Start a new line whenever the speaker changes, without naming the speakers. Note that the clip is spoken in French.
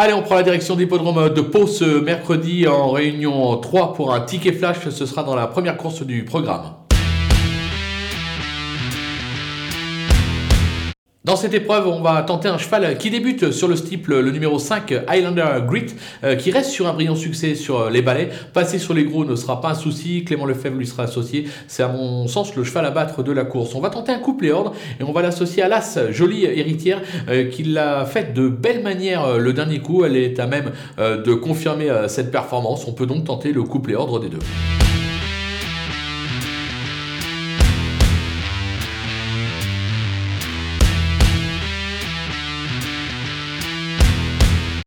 Allez, on prend la direction d'hippodrome de Pau ce mercredi en réunion 3 pour un ticket flash. Ce sera dans la première course du programme. Dans cette épreuve, on va tenter un cheval qui débute sur le steeple, le numéro 5, Highlander Grit, euh, qui reste sur un brillant succès sur les balais. Passer sur les gros ne sera pas un souci, Clément Lefebvre lui sera associé. C'est à mon sens le cheval à battre de la course. On va tenter un couple et ordre et on va l'associer à l'As, jolie héritière, euh, qui l'a fait de belle manière euh, le dernier coup. Elle est à même de confirmer cette performance. On peut donc tenter le couple et ordre des deux.